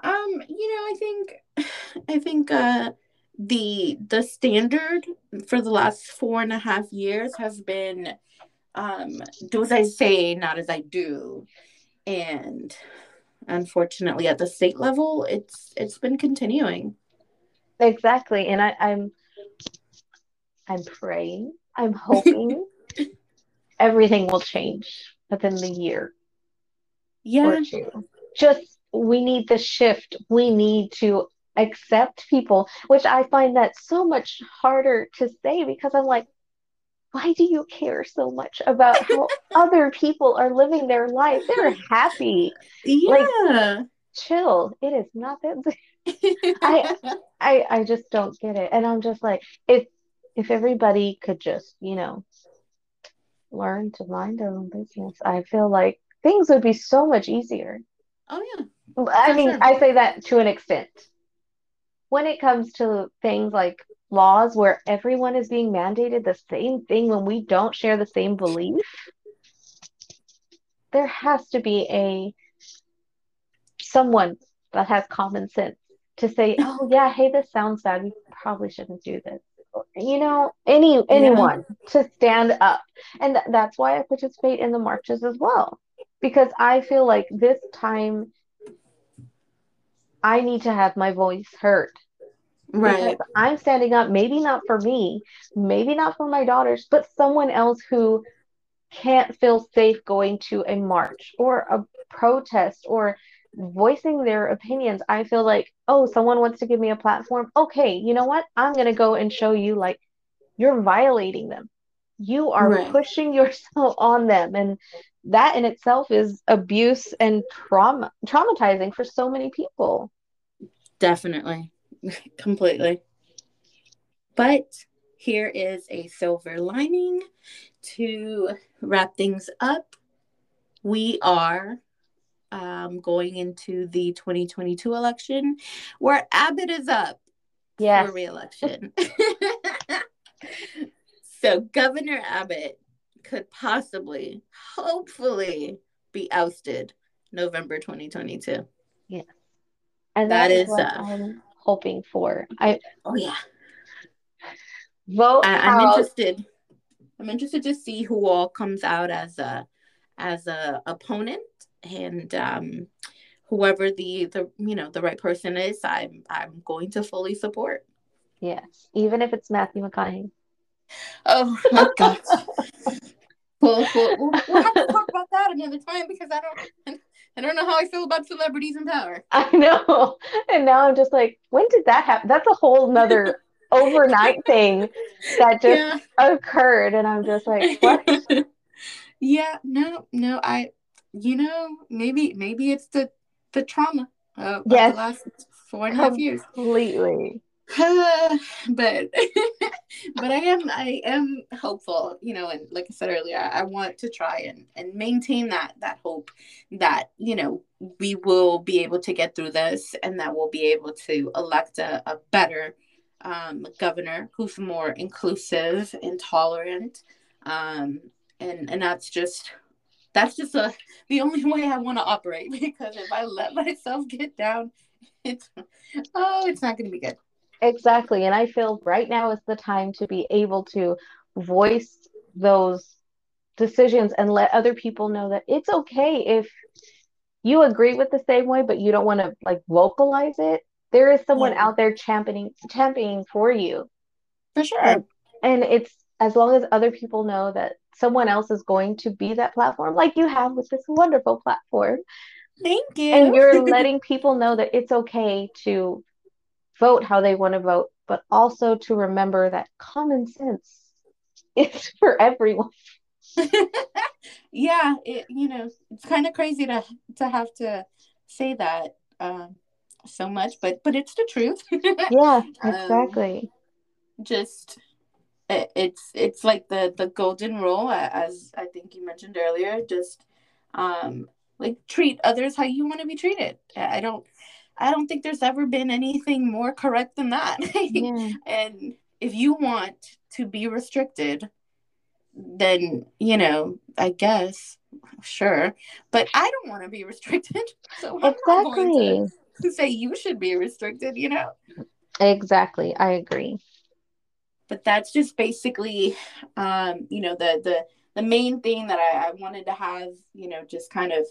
C: um you know i think i think uh the the standard for the last four and a half years has been um, do as I say, not as I do. And unfortunately at the state level, it's it's been continuing.
B: Exactly. And I, I'm I'm praying, I'm hoping everything will change within the year. Yeah. Just we need the shift. We need to accept people, which I find that so much harder to say because I'm like, why do you care so much about how other people are living their life? They're happy. Yeah. Like, chill. It is not that I I I just don't get it. And I'm just like, if if everybody could just, you know, learn to mind their own business, I feel like things would be so much easier.
C: Oh yeah.
B: I mean, sure. I say that to an extent. When it comes to things like laws where everyone is being mandated the same thing when we don't share the same belief, there has to be a someone that has common sense to say, "Oh yeah, hey, this sounds bad. We probably shouldn't do this." You know, any anyone yeah. to stand up, and th- that's why I participate in the marches as well, because I feel like this time I need to have my voice heard. Right. I'm standing up, maybe not for me, maybe not for my daughters, but someone else who can't feel safe going to a march or a protest or voicing their opinions. I feel like, oh, someone wants to give me a platform. Okay, you know what? I'm going to go and show you like you're violating them. You are right. pushing yourself on them. And that in itself is abuse and trauma traumatizing for so many people.
C: Definitely. Completely. But here is a silver lining to wrap things up. We are um, going into the 2022 election where Abbott is up yes. for reelection. so Governor Abbott could possibly, hopefully, be ousted November 2022.
B: Yeah. And that, that is, what uh, hoping for. I
C: oh yeah.
B: Vote.
C: I, am interested. I'm interested to see who all comes out as a as a opponent and um whoever the the you know the right person is i'm i'm going to fully support
B: yes even if it's matthew mcconaughey
C: oh my god we'll, we'll, we'll, we'll have to talk about that another time because i don't I don't know how I feel about celebrities in power.
B: I know. And now I'm just like, when did that happen? That's a whole nother overnight thing that just yeah. occurred. And I'm just like, what?
C: yeah, no, no, I you know, maybe maybe it's the the trauma of, yes. of the last four and a half years.
B: Completely.
C: but but I am I am hopeful, you know, and like I said earlier, I want to try and and maintain that that hope that you know we will be able to get through this and that we'll be able to elect a, a better um, governor who's more inclusive and tolerant, um, and and that's just that's just a, the only way I want to operate because if I let myself get down, it's oh, it's not going to be good.
B: Exactly. And I feel right now is the time to be able to voice those decisions and let other people know that it's okay if you agree with the same way, but you don't want to like vocalize it. There is someone yeah. out there championing championing for you.
C: For sure.
B: And, and it's as long as other people know that someone else is going to be that platform, like you have with this wonderful platform.
C: Thank you.
B: And you're letting people know that it's okay to vote how they want to vote, but also to remember that common sense is for everyone.
C: yeah, it, you know, it's kind of crazy to to have to say that um, so much, but but it's the truth.
B: yeah, um, exactly.
C: Um, just it, it's it's like the the golden rule, as I think you mentioned earlier. Just um, like treat others how you want to be treated. I don't I don't think there's ever been anything more correct than that. Yeah. and if you want to be restricted, then, you know, I guess, sure. But I don't want to be restricted. So I'm exactly. not going to say you should be restricted, you know?
B: Exactly. I agree.
C: But that's just basically, um, you know, the, the, the main thing that I, I wanted to have, you know, just kind of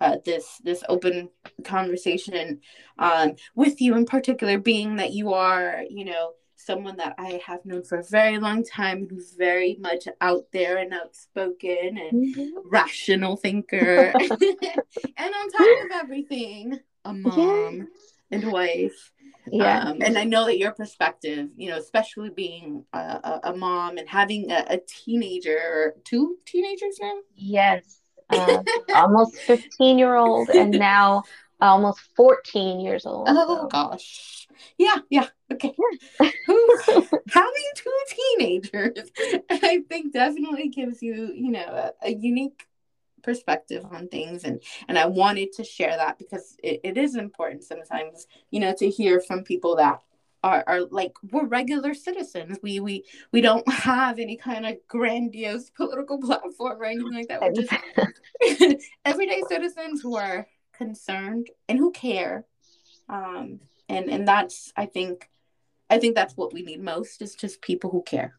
C: uh, this this open conversation um, with you in particular, being that you are, you know, someone that I have known for a very long time who's very much out there and outspoken and mm-hmm. rational thinker. and on top of everything, a mom yes. and wife. Yeah. Um, and I know that your perspective, you know, especially being a, a, a mom and having a, a, teenager, two teenagers now?
B: Yes. Uh, almost 15 year old and now almost 14 years old.
C: Oh, so. gosh. Yeah, yeah. Okay. Having two teenagers, I think definitely gives you, you know, a, a unique perspective on things and and i wanted to share that because it, it is important sometimes you know to hear from people that are, are like we're regular citizens. We we we don't have any kind of grandiose political platform or anything like that. We're just everyday citizens who are concerned and who care. Um and and that's i think i think that's what we need most is just people who care.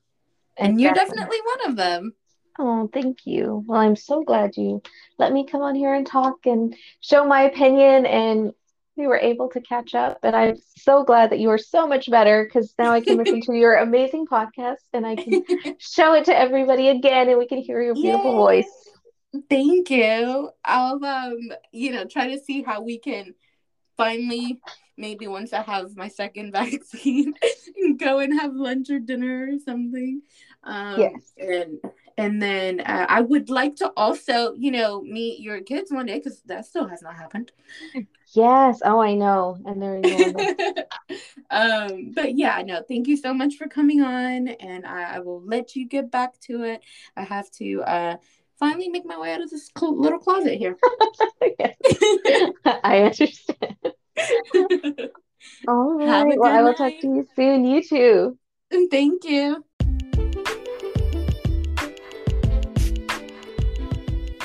C: And exactly. you're definitely one of them.
B: Oh, thank you. Well, I'm so glad you let me come on here and talk and show my opinion and we were able to catch up and I'm so glad that you are so much better because now I can listen to your amazing podcast and I can show it to everybody again and we can hear your beautiful Yay. voice.
C: Thank you. I'll um you know try to see how we can finally maybe once I have my second vaccine go and have lunch or dinner or something. Um yes. and and then uh, I would like to also, you know, meet your kids one day because that still has not happened.
B: Yes. Oh, I know. And they're
C: um, but yeah, no, thank you so much for coming on, and I, I, will let you get back to it. I have to uh, finally make my way out of this cl- little closet here.
B: I understand. All right. Well, I will talk to you soon. You too.
C: Thank you.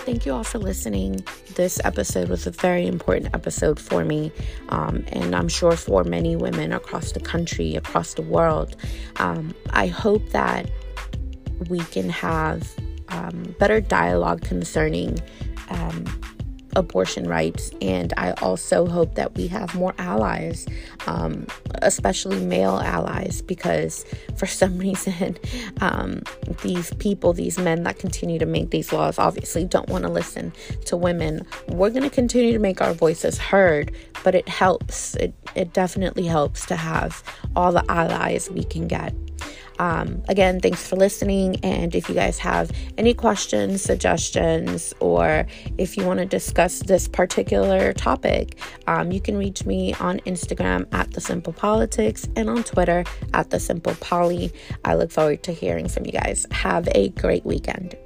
A: Thank you all for listening. This episode was a very important episode for me, um, and I'm sure for many women across the country, across the world. Um, I hope that we can have um, better dialogue concerning um, abortion rights. And I also hope that we have more allies, um, especially male allies, because for some reason, um, these people, these men that continue to make these laws, obviously don't want to listen to women. We're going to continue to make our voices heard, but it helps. It, it definitely helps to have all the allies we can get. Um, again, thanks for listening. And if you guys have any questions, suggestions, or if you want to discuss this particular topic, um, you can reach me on Instagram at The Simple Politics and on Twitter at The Simple Poly. I look forward to hearing from you guys. Have a great weekend.